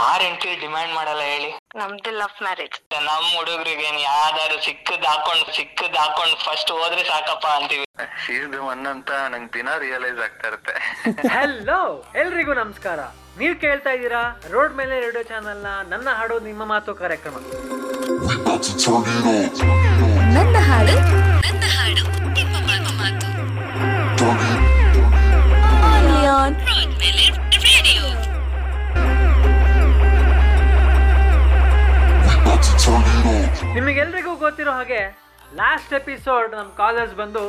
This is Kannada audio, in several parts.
ಯಾರ್ ಹೆಂಡತಿ ಡಿಮ್ಯಾಂಡ್ ಮಾಡಲ್ಲ ಹೇಳಿ? ನಮ್ದು ಲವ್ ಮ್ಯಾರೇಜ್ ನಮ್ ಹುಡುಗರಿಗೆ ಯಾವ್ದಾದ್ರು ಸಿಕ್ಕದ್ ಹಾಕೊಂಡ್ ಸಿಕ್ಕದ್ ಹಾಕೊಂಡ್ ಫಸ್ಟ್ ಹೋದ್ರೆ ಸಾಕಪ್ಪ ಅಂತೀವಿ. ಶೀಸ್ ಒನ್ ಅಂತ ನಂಗ್ ದಿನ ರಿಯಲೈಸ್ ಆಗ್ತಾ ಇರುತ್ತೆ. ಹಲೋ ಎಲ್ರಿಗೂ ನಮಸ್ಕಾರ. ನೀವ್ ಕೇಳ್ತಾ ಇದ್ದೀರಾ ರೋಡ್ ಮೇಲೆ ರೇಡಿಯೋ ಚಾನೆಲ್ನ ನನ್ನ ಹಾಡು ನಿಮ್ಮ ಮಾತು ಕಾರ್ಯಕ್ರಮ. ನನ್ನ ಹಾಡು? ಲಾಸ್ಟ್ ಎಪಿಸೋಡ್ ನಮ್ಮ ಕಾಲೇಜ್ ಬಂದು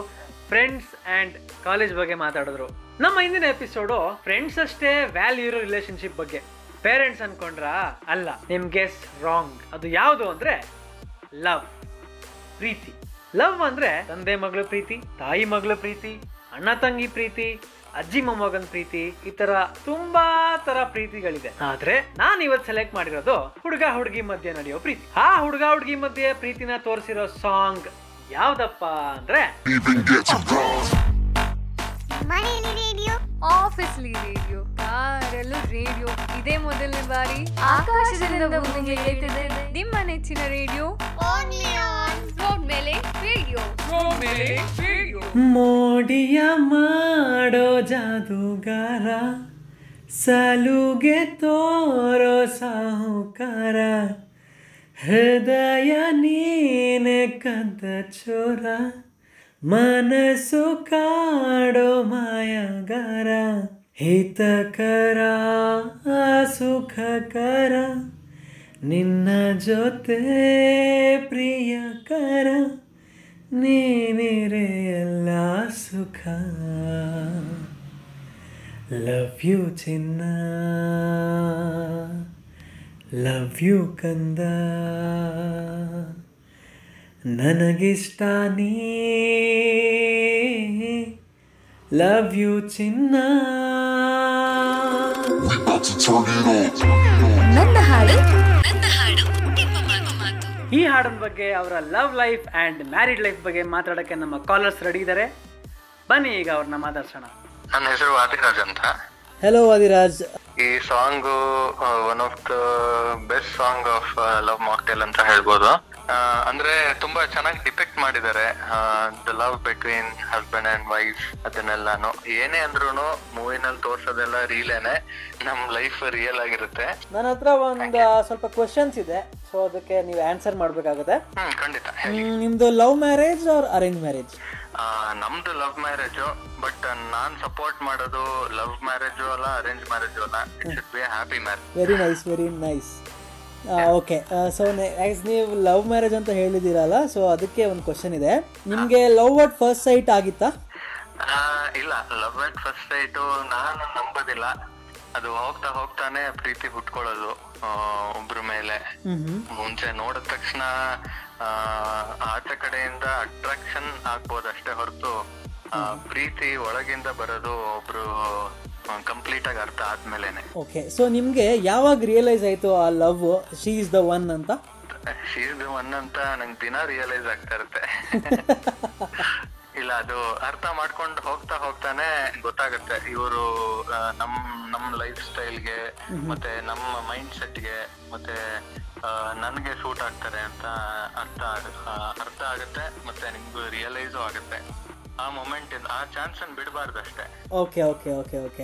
ಫ್ರೆಂಡ್ಸ್ ಆ್ಯಂಡ್ ಕಾಲೇಜ್ ಬಗ್ಗೆ ಮಾತಾಡಿದ್ರು. ನಮ್ಮ ಹಿಂದಿನ ಎಪಿಸೋಡು ಫ್ರೆಂಡ್ಸ್ ಅಷ್ಟೇ ವ್ಯಾಲ್ಯೂ ಇರೋ ರಿಲೇಶನ್ಶಿಪ್ ಬಗ್ಗೆ. ಪೇರೆಂಟ್ಸ್ ಅನ್ಕೊಂಡ್ರಾ? ಅಲ್ಲ, ನಿಮ್ ಗೆಸ್ ರಾಂಗ್ ಅದು ಯಾವುದು ಅಂದ್ರೆ ಲವ್ ಪ್ರೀತಿ. ಲವ್ ಅಂದ್ರೆ ತಂದೆ ಮಗಳ ಪ್ರೀತಿ, ತಾಯಿ ಮಗಳ ಪ್ರೀತಿ, ಅಣ್ಣ ತಂಗಿ ಪ್ರೀತಿ, ಅಜ್ಜಿ ಮೊಮ್ಮಗನ್ ಪ್ರೀತಿ, ಈ ತರ ತುಂಬಾ ತರ ಪ್ರೀತಿಗಳಿದೆ. ಆದ್ರೆ ನಾನು ಇವತ್ತು ಸೆಲೆಕ್ಟ್ ಮಾಡಿರೋದು ಹುಡುಗ ಹುಡುಗಿ ಮಧ್ಯೆ ನಡೆಯೋ ಪ್ರೀತಿ. ಆ ಹುಡುಗ ಹುಡುಗಿ ಮಧ್ಯೆ ಪ್ರೀತಿನ ತೋರಿಸಿರೋ ಸಾಂಗ್ ಯಾವ್ದಪ್ಪ ಅಂದ್ರೆ? ಮನೆಯಲ್ಲಿ ರೇಡಿಯೋ ಆಫೀಸ್ಲಿ ರೇಡಿಯೋ ಕಾರಲ್ಲೂ ರೇಡಿಯೋ. ಇದೇ ಮೊದಲನೇ ಬಾರಿ ಆಕಾಶದಿಂದ ಭೂಮಿಗೆ ಏಳ್ತಿದೆ ನಿಮ್ಮ ನೆಚ್ಚಿನ ರೇಡಿಯೋ? ರೋಡ್ ಮೇಲೆ ರೇಡಿಯೋ. ಮೋಡಿಯ ಮಾಡೋ ಜಾದುಗಾರ ಸಲುಗೆ ತೋರೋ ಸಾಹುಕಾರ. ಹೃದಯ ನೀನೆ ಕದ್ದ ಚೋರ, ಮನಸ್ಸು ಕಾಡೋ ಮಾಯಗಾರ, ಹಿತಕರ ಸುಖಕರ ನಿನ್ನ ಜೊತೆ ಪ್ರಿಯಕರ, ನೀನಿರೆ ಎಲ್ಲ ಸುಖ. ಲವ್ ಯು ಚಿನ್ನ. ಲವ್ ಯು ಕಂದ. ನನಗಿಷ್ಟ ನೀ. ಲವ್ ಯು ಚಿನ್ನ. ಈ ಹಾಡಿನ ಬಗ್ಗೆ ಅವರ love life and married life ಬಗ್ಗೆ ಮಾತಾಡೋಕ್ಕೆ ನಮ್ಮ ಕಾಲರ್ಸ್ ರೆಡಿ ಇದ್ದಾರೆ ಬನ್ನಿ ಈಗ ಅವ್ರನ್ನ ಮಾತಾಡ್ಸೋಣ. ನನ್ನ ಹೆಸರು ವಾದಿರಾಜ್ ಅಂತ. ಹೆಲೋ ವಾದಿರಾಜ್ ಈ song one of the best song of love mocktail ಅಂತ ಹೇಳ್ಬೋದು. ಅಂದ್ರೆ ತುಂಬಾ ಚೆನ್ನಾಗಿ ಡಿಪೆಕ್ಟ್ ಮಾಡಿದ್ದಾರೆ. The love between husband and wife ಅದನ್ನೆಲ್ಲಾನು. ಏನೇ ಅಂದ್ರೂನು ಮೂವಿನಲ್ಲಿ ತೋರ್ಸೋದೆಲ್ಲ ರೀಲೇನೆ ನಮ್ ಲೈಫ್ ರಿಯಲ್ ಆಗಿರುತ್ತೆ. ನನ್ನ ಹತ್ರ ಒಂದ್ ಸ್ವಲ್ಪ ಕ್ವಶನ್ಸ್ ಇದೆ. ಸೊ ಅದಕ್ಕೆ ನೀವು ಆನ್ಸರ್ ಮಾಡ್ಬೇಕಾಗುತ್ತೆ. ಹ್ಮ್ ಖಂಡಿತ. ನಿಮ್ದು love marriage or arrange marriage ನಮ್ದು ಲವ್ ಮ್ಯಾರೇಜ್ ಬಟ್ ನಾನ್ ಸಪೋರ್ಟ್ ಮಾಡೋದು ಲವ್ ಮ್ಯಾರೇಜು ಅಲ್ಲ ಅರೇಂಜ್ ಮ್ಯಾರೇಜು ಅಲ್ಲ. It should be happy marriage very nice very nice okay so ನೀವು ಲವ್ ಮ್ಯಾರೇಜ್ ಅಂತ ಹೇಳಿದಿರಲ್ಲ ಸೊ ಅದಕ್ಕೆ ಒಂದು ಕ್ವಶನ್ ಇದೆ. ನಿಮಗೆ ಲವ್ ಅಟ್ ಫಸ್ಟ್ ಸೈಟ್ ಆಗಿತ್ತಾ? ಇಲ್ಲ. ಲವ್ ಅಟ್ ಫಸ್ಟ್ ಸೈಟ್ ನಾನು ನಂಬೋದಿಲ್ಲ. ಅದು ಹೋಗ್ತಾ ಹೋಗ್ತಾನೆ ಪ್ರೀತಿ ಹುಟ್ಕೊಳ್ಳೋದು ಒಬ್ರ ಮೇಲೆ. ಮುಂಚೆ ನೋಡಿದ ತಕ್ಷಣ ಆ, ಆಚೆ ಕಡೆಯಿಂದ ಅಟ್ರಾಕ್ಷನ್ ಆಗ್ಬೋದಷ್ಟೇ ಹೊರತು ಪ್ರೀತಿ ಒಳಗಿಂದ ಬರೋದು ಒಬ್ರು ಕಂಪ್ಲೀಟ್ ಆಗಿ ಅರ್ಥ ಆದ್ಮೇಲೆನೆ. ಓಕೆ ಸೊ ನಿಮ್ಗೆ ಯಾವಾಗ ರಿಯಲೈಸ್ ಆಯ್ತು ಆ love she is the one ಅಂತ? ಶೀಸ್ ಒನ್ ಅಂತ ನಂಗೆ ದಿನ ರಿಯಲೈಸ್ ಆಗ್ತಾ ಇರುತ್ತೆ. ಇಲ್ಲ ಅದು ಅರ್ಥ ಮಾಡ್ಕೊಂಡು ಹೋಗ್ತಾ ಹೋಗ್ತಾನೆ ಗೊತ್ತಾಗುತ್ತೆ. ಇವರು ನಮ್ ನಮ್ ಲೈಫ್ ಸ್ಟೈಲ್ಗೆ ಮತ್ತೆ ನಮ್ಮ ಮೈಂಡ್ ಸೆಟ್ಗೆ ಮತ್ತೆ ನನ್ಗೆ ಸೂಟ್ ಆಗ್ತಾರೆ ಅಂತ ಅರ್ಥ ಆಗುತ್ತೆ ಅರ್ಥ ಆಗುತ್ತೆ ಮತ್ತೆ ನಿಮ್ಗೂ ರಿಯಲೈಸು ಆಗುತ್ತೆ. ಆ ಮೊಮೆಂಟ್ ಆ ಚಾನ್ಸ್ ಬಿಡಬಾರ್ದು ಅಷ್ಟೇ. ಓಕೆ ಓಕೆ ಓಕೆ ಓಕೆ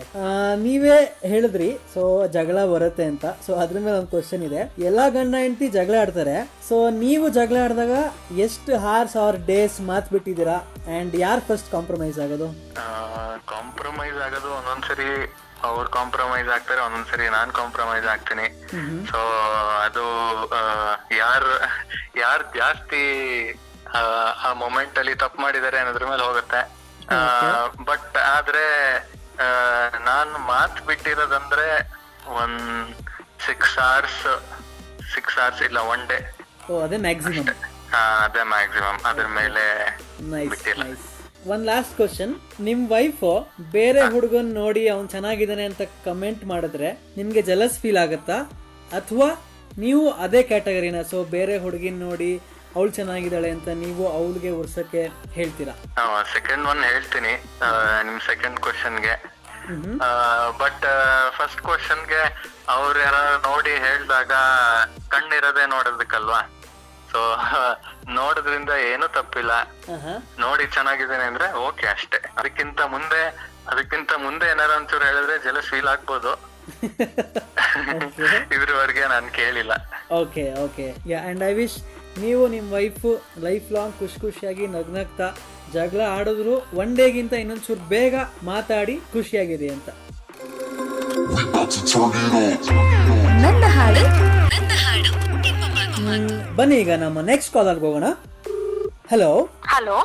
ನೀವೇ ಹೇಳಿದ್ರಿ ಸೊ ಜಗಳ ಬರುತ್ತೆ ಅಂತ. ಸೊ ಅದ್ರ ಮೇಲೆ ಒಂದು ಕ್ವಶನ್ ಇದೆ. ಎಲ್ಲ ಗಂಡ ಹೆಂಡತಿ ಜಗಳ ಆಡ್ತಾರೆ. ಸೊ ನೀವು ಜಗಳ ಆಡಿದಾಗ ಎಷ್ಟು ಹಾರ್ಸ್ ಆರ್ ಡೇಸ್ ಮಾತ್ ಬಿಟ್ಟಿದ್ದೀರಾ? ಅಂಡ್ ಯಾರು ಫಸ್ಟ್ ಕಾಂಪ್ರಮೈಸ್ ಆಗೋದು? ಕಾಂಪ್ರಮೈಸ್ ಆಗೋದು ಒಂದೊಂದ್ಸರಿ ಅವ್ರು ಕಾಂಪ್ರಮೈಸ್ ಆಗ್ತಾರೆ ಒಂದೊಂದ್ಸರಿ ನಾನ್ ಕಾಂಪ್ರಮೈಸ್ ಆಗ್ತೀನಿ. ಸೊ ಅದು ಯಾರು ಯಾರು ಜಾಸ್ತಿ ಆ, ಆ ಮೊಮೆಂಟ್ ಅಲ್ಲಿ ತಪ್ಪು ಮಾಡಿದ್ದಾರೆ ಅನ್ನೋದ್ರ ಮೇಲೆ ಹೋಗುತ್ತೆ. ಬಟ್ ಆದ್ರೆ ನಾನು ಮಾತ್ ಬಿಟ್ಟಿರೋದಂದ್ರೆ ಒಂದ್ ಸಿಕ್ಸ್ ಅವರ್ಸ್ ಸಿಕ್ಸ್ ಅವರ್ಸ್ ಇಲ್ಲ ಒನ್ ಡೇ ಅದೇ ಮ್ಯಾಕ್ಸಿಮಮ್ ಅದೇ ಮ್ಯಾಕ್ಸಿಮಮ್ ಅದ್ರ ಮೇಲೆ ಬಿಟ್ಟಿಲ್ಲ. ಒಂದ್ ಲಾಸ್ಟ್ ಕ್ವಶನ್ ನಿಮ್ ವೈಫ್ ಬೇರೆ ಹುಡುಗನ್ ನೋಡಿ ಅವ್ನ್ ಚೆನ್ನಾಗಿದ್ದಾನೆ ಅಂತ ಕಮೆಂಟ್ ಮಾಡಿದ್ರೆ ನಿಮ್ಗೆ ಜಲಸ್ ಫೀಲ್ ಆಗುತ್ತಾ? ಅಥವಾ ನೀವು ಅದೇ ಕ್ಯಾಟಗರಿನ ಸೊ ಬೇರೆ ಹುಡುಗಿನ ನೋಡಿ ಅವಳು ಚೆನ್ನಾಗಿದ್ದಾಳೆ ಅಂತ ನೀವು ಅವಳಿಗೆ ಉರ್ಸಕ್ಕೆ ಹೇಳ್ತೀರಾ? ಸೆಕೆಂಡ್ ಒನ್ ಹೇಳ್ತೀನಿ. ನಿಮ್ ಸೆಕೆಂಡ್ ಕ್ವಶನ್ಗೆ ಬಟ್ ಫಸ್ಟ್ ಕ್ವಶನ್ಗೆ ಅವ್ರು ಯಾರ ನೋಡಿ ಹೇಳ್ದಾಗ ಕಣ್ಣಿರದೆ ನೋಡೋದಕ್ಕಲ್ವಾ? ಸೊ ನೋಡೋದ್ರಿಂದ ಏನು ತಪ್ಪಿಲ್ಲ. ನೋಡಿ ಚೆನ್ನಾಗಿದ್ದೇನೆ ಅಂದ್ರೆ ಓಕೆ ಅಷ್ಟೇ. ಅದಕ್ಕಿಂತ ಮುಂದೆ ಅದಕ್ಕಿಂತ ಮುಂದೆ ಏನಾರ ಒಂಚೂರು ಹೇಳಿದ್ರೆ ಜಲ ಫೀಲ್ ಆಗ್ಬೋದು. ಇದ್ರವರೆಗೆ ನಾನು ಕೇಳಿಲ್ಲ. Okay okay and I wish ನೀವು ನಿಮ್ಮ ವೈಫು ಲೈಫ್ ಲಾಂಗ್ ಖುಷಿ ಖುಷಿಯಾಗಿ ನಗ್ನಗ್ತಾ ಜಗಳ ಆಡಿದ್ರು ಒನ್ ಡೇಗಿಂತ ಇನ್ನೊಂದು ಚೂರು ಬೇಗ ಮಾತಾಡಿ ಖುಷಿಯಾಗಿದೆ ಅಂತ. ಬನ್ನಿ ಈಗ ನಮ್ಮ ನೆಕ್ಸ್ಟ್ ಕಾಲರ್ಗೆ ಹೋಗೋಣ. ಹಲೋ ಹಲೋ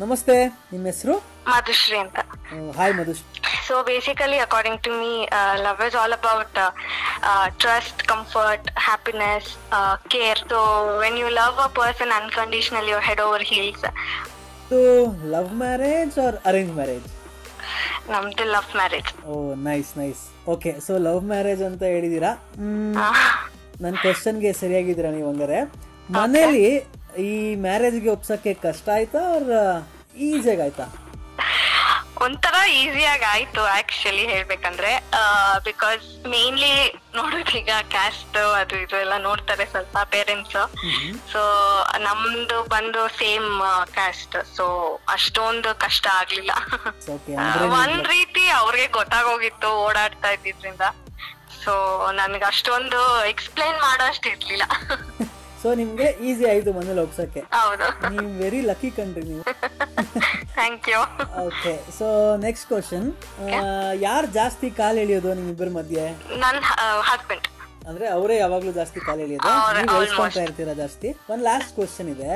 ನಮಸ್ತೆ ನಿಮ್ಮ ಹೆಸರು? ಮಧುಶ್ರೀ ಅಂತ. Hi Madhush so basically according to me love is all about trust comfort happiness care so when you love a person unconditionally, your head over heels. So love marriage or arrange marriage ನಮ್ದು love marriage oh nice nice okay so love marriage ಅಂತ ಹೇಳಿದೀರಾ? ನನ್ನ ಕ್ವಶನ್ಗೆ ಸರಿಯಾಗಿದ್ದೀರಾ ನೀವು ಹಂಗಾರೆ? ಮನೇಲಿ ಈ ಮ್ಯಾರೇಜ್ಗೆ ಒಪ್ಸಕ್ಕೆ ಕಷ್ಟ ಆಯ್ತಾ ಅವ್ರ ಈಸಿಯಾಗಿ ಆಯ್ತಾ? ಒಂಥರ ಈಸಿಯಾಗಿ ಆಯ್ತು ಆಕ್ಚುಲಿ ಹೇಳ್ಬೇಕಂದ್ರೆ ಬಿಕಾಸ್ ಮೇನ್ಲಿ ನೋಡೋದೀಗ ಕ್ಯಾಸ್ಟ್ ಅದು ಇದು ಎಲ್ಲ ನೋಡ್ತಾರೆ ಸ್ವಲ್ಪ ಪೇರೆಂಟ್ಸ್ ಸೊ ನಮ್ದು ಬಂದು ಸೇಮ್ ಕ್ಯಾಸ್ಟ್ ಸೊ ಅಷ್ಟೊಂದು ಕಷ್ಟ ಆಗ್ಲಿಲ್ಲ. ಒಂದ್ ರೀತಿ ಅವ್ರಿಗೆ ಗೊತ್ತಾಗೋಗಿತ್ತು ಓಡಾಡ್ತಾ ಇದ್ದಿದ್ರಿಂದ. ಸೊ ನನ್ಗೆ ಅಷ್ಟೊಂದು ಎಕ್ಸ್ಪ್ಲೈನ್ ಮಾಡೋ ಅಷ್ಟು ಇರ್ಲಿಲ್ಲ. ಸೊ ನಿಮ್ಗೆ ಈಸಿ ಆಯ್ತು ಮನೇಲಿ ಹೌದು. ನೀವು ವೆರಿ ಲಕ್ಕಿ ಕಣ್ರಿ ನೀವು. ಓಕೆ ಸೊ ನೆಕ್ಸ್ಟ್ ಕ್ವಶನ್ ಯಾರು ಜಾಸ್ತಿ ಕಾಲ್ ಎಳಿಯೋದು ನಿಮ್ಮಿಬ್ಬರ ಮಧ್ಯೆ? ಅಂದ್ರೆ ಅವರೇ ಯಾವಾಗ್ಲೂ ಜಾಸ್ತಿ ಕಾಲ್ ಎಳಿಯೋದು. ಹೇಳ್ಕೊಂತ ಇರ್ತೀರಾ ಜಾಸ್ತಿ? ಒಂದ್ ಲಾಸ್ಟ್ ಕ್ವಶನ್ ಇದೆ.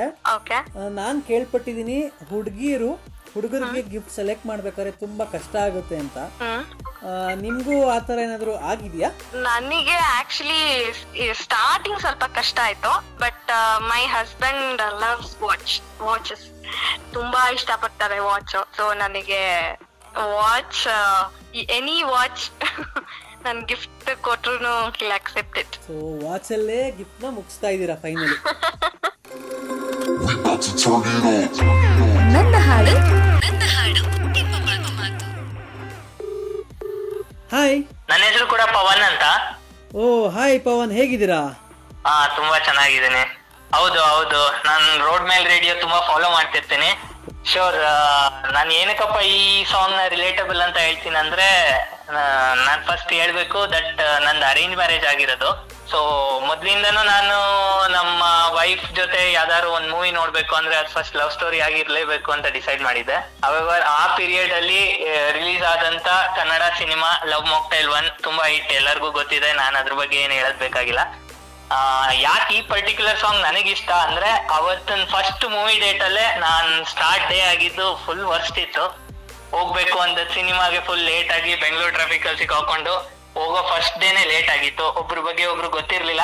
ನಾನ್ ಕೇಳ್ಪಟ್ಟಿದೀನಿ ಹುಡುಗಿರು ಹುಡುಗರಿಗೆ ಗಿಫ್ಟ್ ಸೆಲೆಕ್ಟ್ ಮಾಡ್ಬೇಕಾದ್ರೆ ತುಂಬಾ ಕಷ್ಟ ಆಗುತ್ತೆ ಅಂತ. ನಿಮ್ಗೂ ಆತರ ಏನಾದ್ರು ಆಗಿದ್ಯಾ? ನನಗೆ ಆಕ್ಚುಲಿ ಸ್ಟಾರ್ಟಿಂಗ್ ಸ್ವಲ್ಪ ಕಷ್ಟ ಆಯ್ತು but my husband loves watch watches ತುಂಬಾ ಇಷ್ಟಪಡ್ತಾರೆ ವಾಚ್ ಸೊ ನನಗೆ ವಾಚ್ ಎನಿ ವಾಚ್ ನನ್ ಗಿಫ್ಟ್ ಕೊಟ್ರು ಅಕ್ಸೆಪ್ಟ್ ಇಟ್ ಸೊ ವಾಚ್ ಅಲ್ಲೇ ಗಿಫ್ಟ್ನ ಮುಗಿಸ್ತಾ ಇದ್ದೀರಾ ಫೈನಲಿ ನನ್ನ ಹಾಡು ನನ್ನ ಹಾಡು ನಿಮ್ಮ ಮಗ ಮಾತು ಹಾಯ್ ನನ್ನ ಹೆಸರು ಕೂಡ ಪವನ್ ಅಂತ. ಓ ಹಾಯ್ ಪವನ್ ಹೇಗಿದ್ದೀರಾ? ಹಾ ತುಂಬಾ ಚೆನ್ನಾಗಿದ್ದೀನಿ. ಹೌದು ಹೌದು. ನಾನು ರೋಡ್ ಮೇಲ್ ರೇಡಿಯೋ ತುಂಬಾ ಫಾಲೋ ಮಾಡ್ತಿರ್ತೀನಿ. ಶೋರ್ ನಾನು ಏನಕ್ಕಪ್ಪ ಈ ಸಾಂಗ್ನ ರಿಲೇಟಬಲ್ ಅಂತ ಹೇಳ್ತೀನಿ ಅಂದ್ರೆ ನಾನು ಫಸ್ಟ್ ಹೇಳ್ಬೇಕು ದಟ್ ನಂದು ಅರೇಂಜ್ ಮ್ಯಾರೇಜ್ ಆಗಿರೋದು. ಸೊ ಮೊದ್ಲಿಂದನೂ ನಾನು ನಮ್ಮ ವೈಫ್ ಜೊತೆ ಯಾವ್ದಾದ್ರು ಒಂದ್ ಮೂವಿ ನೋಡ್ಬೇಕು ಅಂದ್ರೆ ಅದು ಫಸ್ಟ್ ಲವ್ ಸ್ಟೋರಿ ಆಗಿರ್ಲೇಬೇಕು ಅಂತ ಡಿಸೈಡ್ ಮಾಡಿದ್ದೆ. ಅವೆವರ್ ಆ ಪೀರಿಯಡ್ ಅಲ್ಲಿ ರಿಲೀಸ್ ಆದಂತ Kannada cinema love mocktail one ತುಂಬಾ ಹಿಟ್ ಎಲ್ಲರಿಗೂ ಗೊತ್ತಿದೆ, ನಾನು ಅದ್ರ ಬಗ್ಗೆ ಏನು ಹೇಳದ್ ಆ, ಯಾಕೆ ಈ ಪರ್ಟಿಕ್ಯುಲರ್ ಸಾಂಗ್ ನನಗಿಷ್ಟ ಅಂದ್ರೆ ಅವತ್ತಿನ ಫಸ್ಟ್ ಮೂವಿ ಡೇಟ್ ಅಲ್ಲೇ ನಾನ್ ಸ್ಟಾರ್ಟ್ ಡೇ ಆಗಿದ್ದು ಫುಲ್ ವರ್ಸ್ಟ್ ಇತ್ತು. ಹೋಗ್ಬೇಕು ಅಂತ ಸಿನಿಮಾಗೆ ಫುಲ್ ಲೇಟ್ ಆಗಿ ಬೆಂಗಳೂರು ಟ್ರಾಫಿಕ್ ಅಲ್ಲಿ ಸಿಕ್ಕಾಕೊಂಡು ಹೋಗೋ ಫಸ್ಟ್ ಡೇನೆ ಲೇಟ್ ಆಗಿತ್ತು. ಒಬ್ರ ಬಗ್ಗೆ ಒಬ್ರು ಗೊತ್ತಿರ್ಲಿಲ್ಲ.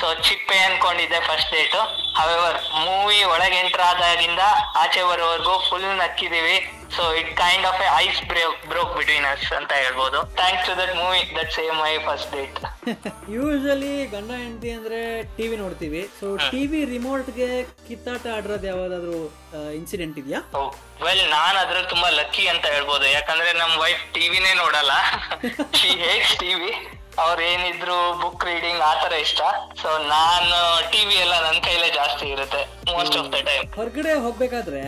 ಸೊ ಚಿಪ್ಪೆ ಅನ್ಕೊಂಡಿದ್ದೆ ಫಸ್ಟ್ ಡೇಟ್ ಹವೆವರ್ ಮೂವಿ ಒಳಗೆ ಎಂಟರ್ ಆದಾಗಿಂದ ಆಚೆ ಬರೋವರೆಗೂ full ನಕ್ಕಿದೀವಿ so it kind of a ice break broke between us ಅಂತ ಹೇಳ್ಬೋದು. Thanks to that movie that same my first date usually ಗಂಡ ಹೆಂಡತಿ ಅಂದ್ರೆ ಟಿವಿ ನೋಡ್ತೀವಿ. ಸೊ ಟಿವಿ ರಿಮೋಟ್ಗೆ ಕಿತ್ತಾಟ ಆಡಿರೋದು ಯಾವ್ದಾದ್ರು ಇನ್ಸಿಡೆಂಟ್ ಇದೆಯಾ? ವೆಲ್ ನಾನ್ ಅದ್ರಲ್ಲಿ ತುಂಬಾ ಲಕ್ಕಿ ಅಂತ ಹೇಳ್ಬೋದು. ಯಾಕಂದ್ರೆ ನಮ್ ವೈಫ್ ಟಿವಿನೇ ನೋಡಲ್ಲ. ಶಿ ಹೇಟ್ಸ್ ಟಿವಿ ಅವ್ರ ಏನಿದ್ರು ಬುಕ್ ರೀಡಿಂಗ್ ಆತರ ಇಷ್ಟ. ಸೊ ನಾನು ಟಿವಿ ಎಲ್ಲ ನನ್ ಕೈಲೇ ಜಾಸ್ತಿ ಇರುತ್ತೆ. ಮೋಸ್ಟ್ ಆಫ್ ದ ಟೈಮ್ ಹೊರಗಡೆ ಹೋಗ್ಬೇಕಾದ್ರೆ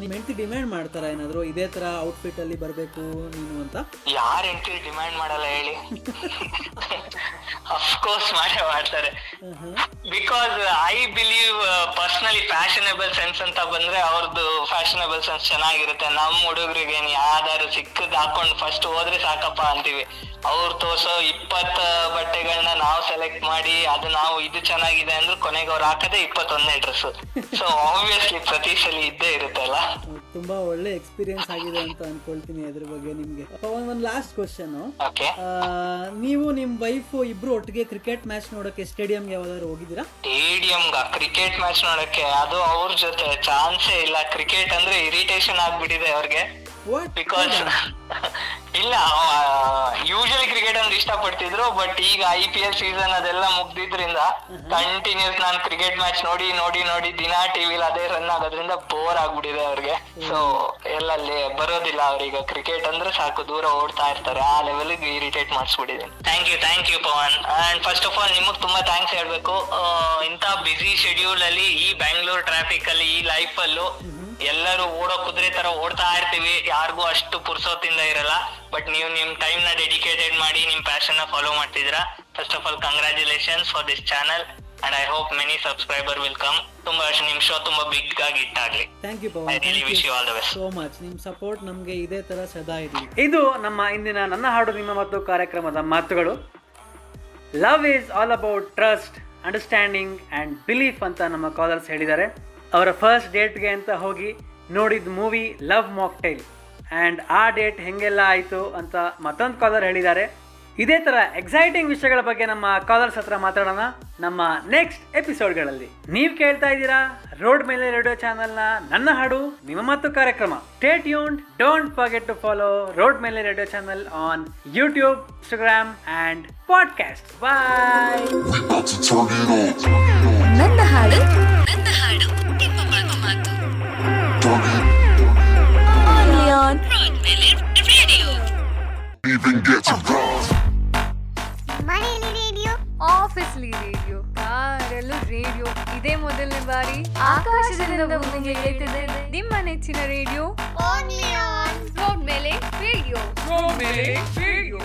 ನಿಮ್ ಹೆಂಡತಿ ಡಿಮ್ಯಾಂಡ್ ಮಾಡ್ತಾರ ಏನಾದ್ರು? ಇದೇ ತರ ಔಟ್ಫಿಟ್ ಅಲ್ಲಿ ಬರ್ಬೇಕು ನೀನು ಅಂತ? ಯಾರ್ ಹೆಂಡತಿ ಡಿಮ್ಯಾಂಡ್ ಮಾಡಲ್ಲ ಹೇಳಿ. ಅಫ್ಕೋರ್ಸ್ ಮಾಡೇ ಮಾಡ್ತಾರೆ. Because I believe personally fashionable sense ಅಂತ ಬಂದ್ರೆ ಅವ್ರದ್ದು ಫ್ಯಾಷನಬಲ್ ಸೆನ್ಸ್ ಚೆನ್ನಾಗಿರುತ್ತೆ. ನಮ್ ಹುಡುಗರಿಗೆ ಯಾವ್ದಾದ್ರು ಸಿಕ್ಕದ್ ಹಾಕೊಂಡು ಫಸ್ಟ್ ಹೋದ್ರೆ ಸಾಕಪ್ಪ ಅಂತೀವಿ. ಅವ್ರು ತೋರ್ಸೋ ಇಪ್ಪತ್ ಬಟ್ಟೆಗಳನ್ನ ನಾವು ಸೆಲೆಕ್ಟ್ ಮಾಡಿ ಅದು ನಾವು ಇದು ಚೆನ್ನಾಗಿದೆ ಅಂದ್ರೆ ಕೊನೆಗೆ ಅವ್ರು ಹಾಕದೆ ಇಪ್ಪತ್ತೊಂದನೇ ಡ್ರೆಸ್ ಸೊ ಆಬ್ವಿಯಸ್ಲಿ ಪ್ರತಿ ಸಲ ಇದ್ದೇ ಇರುತ್ತಲ್ಲ? ತುಂಬಾ ಒಳ್ಳೆ ಎಕ್ಸ್ಪೀರಿಯನ್ಸ್ ಆಗಿದೆ ಅಂತ ಅನ್ಕೊಳ್ತೀನಿ ಅದ್ರ ಬಗ್ಗೆ ನಿಮ್ಗೆ. ಒಂದ್ ಲಾಸ್ಟ್ ಕ್ವಶನ್ ನೀವು ನಿಮ್ ವೈಫ್ ಇಬ್ರು ಒಟ್ಟಿಗೆ ಕ್ರಿಕೆಟ್ ಮ್ಯಾಚ್ ನೋಡಕ್ಕೆ ಸ್ಟೇಡಿಯಂ ಯಾವ್ದಾದ್ರು ಹೋಗಿದ್ದೀರಾ? ಸ್ಟೇಡಿಯಂ ಕ್ರಿಕೆಟ್ ಮ್ಯಾಚ್ ನೋಡಕ್ಕೆ? ಅದು ಅವ್ರ ಜೊತೆ ಚಾನ್ಸೇ ಇಲ್ಲ. ಕ್ರಿಕೆಟ್ ಅಂದ್ರೆ ಇರಿಟೇಷನ್ ಆಗ್ಬಿಟ್ಟಿದೆ ಅವ್ರಿಗೆ. ಬಿಕಾಸ್ ಇಲ್ಲ ಇಷ್ಟಪಡ್ತಿದ್ರು ಬಟ್ ಈಗ ಐ ಪಿ ಎಲ್ ಸೀಸನ್ ಅದೆಲ್ಲ ಮುಗ್ದಿದ್ರಿಂದ ಕಂಟಿನ್ಯೂಸ್ ನಾನು ಕ್ರಿಕೆಟ್ ಮ್ಯಾಚ್ ನೋಡಿ ನೋಡಿ ನೋಡಿ ದಿನಾ ಟಿವಿಲಿ ಅದೇ ರನ್ ಆಗೋದ್ರಿಂದ ಬೋರ್ ಆಗ್ಬಿಟ್ಟಿದೆ ಅವ್ರಿಗೆ. ಸೊ ಎಲ್ಲಲ್ಲಿ ಬರೋದಿಲ್ಲ ಅವ್ರೀಗ. ಕ್ರಿಕೆಟ್ ಅಂದ್ರೆ ಸಾಕು ದೂರ ಓಡ್ತಾ ಇರ್ತಾರೆ. ಆ level irritate ಮಾಡಿಸ್ಬಿಟ್ಟಿದ್ದೀನಿ thank you thank you Pavan and first of all ನಿಮಗ್ ತುಂಬಾ ಥ್ಯಾಂಕ್ಸ್ ಹೇಳ್ಬೇಕು. ಇಂತ ಇಂಥ ಬಿಸಿ ಶೆಡ್ಯೂಲ್ ಅಲ್ಲಿ ಈ ಬ್ಯಾಂಗ್ಳೂರ್ ಟ್ರಾಫಿಕ್ ಅಲ್ಲಿ ಈ ಲೈಫ್ ಅಲ್ಲೂ ಎಲ್ಲರೂ ಓಡೋ ಕುದುರೆ ತರ ಓಡ್ತಾ ಇರ್ತೀವಿ. ಯಾರಿಗೂ ಅಷ್ಟು ಪುರ್ಸೋತಿಂದ ಇರಲ್ಲ. ಬಟ್ ನೀವು ನಿಮ್ ಟೈಮ್ನ ಡೆಡಿಕೇಟೆಡ್ ಮಾಡಿ ನಿಮ್ ಪ್ಯಾಷನ್ನ ಫಾಲೋ ಮಾಡ್ತಿದ್ದೀರಾ. First of all congratulations for this channel and I hope many subscriber will come ತುಂಬಾ ನಿಮ್ ಶೋ ತುಂಬಾ ಬಿಗ್ ಆಗಿ ಇಟ್ಟಾಗ್ಲಿ thank you I Pavan really wish you all the best so much ನಿಮ್ ಸಪೋರ್ಟ್ ನಮಗೆ ಇದೇ ತರ ಸದಾ ಇರಲಿ ಇದು ನಮ್ಮ ಇಂದಿನ ನನ್ನ ಹಾಡು ನಿಮ್ಮ ಮತ್ತು ಕಾರ್ಯಕ್ರಮದ ಮಾತುಗಳು. Love is all about trust understanding and belief ಅಂತ ನಮ್ಮ ಕಾಲರ್ಸ್ ಹೇಳಿದ್ದಾರೆ. ಅವರ ಫಸ್ಟ್ ಡೇಟ್ಗೆ ಅಂತ ಹೋಗಿ ನೋಡಿದ ಮೂವಿ ಲವ್ ಮಾಕ್ಟೈಲ್ ಆ್ಯಂಡ್ ಆ ಡೇಟ್ ಹೆಂಗೆಲ್ಲ ಆಯಿತು ಅಂತ ಮತ್ತೊಂದು ಕಾಲರ್ ಹೇಳಿದ್ದಾರೆ. ಇದೇ ಥರ ಎಕ್ಸೈಟಿಂಗ್ ವಿಷಯಗಳ ಬಗ್ಗೆ ನಮ್ಮ ಕಾಲರ್ಸ್ ಹತ್ರ ಮಾತಾಡೋಣ. ನಮ್ಮ ನೆಕ್ಸ್ಟ್ ಎಪಿಸೋಡ್ಗಳಲ್ಲಿ ನೀವು ಕೇಳ್ತಾ ಇದ್ದೀರಾ? ರೋಡ್ ಮೇಲೆ ರೇಡಿಯೋ ಚಾನಲ್ನ ನನ್ನ ಹಾಡು ನಿಮ್ಮ ಮತ್ತು ಕಾರ್ಯಕ್ರಮ. Stay ಯೂನ್ don't forget to follow road ಮೇಲೆ radio channel on YouTube Instagram and podcast bye ನನ್ನ ಹಾಡು ನನ್ನ ಹಾಡು ಆಫೀಸ್ಲಿ ರೇಡಿಯೋ ಕಾರಲ್ಲೂ ರೇಡಿಯೋ ಇದೇ ಮೊದಲನೇ ಬಾರಿ ಆಕಾಶದಿಂದ ಭೂಮಿಗೆ ಏಳ್ತಿದೆ ನಿಮ್ಮ ನೆಚ್ಚಿನ ರೇಡಿಯೋ ಓನ್ಲಿ ಆನ್ ರೋಡ್ ಮೇಲೆ ರೇಡಿಯೋ ರೋಡ್ ಮೇಲೆ ರೇಡಿಯೋ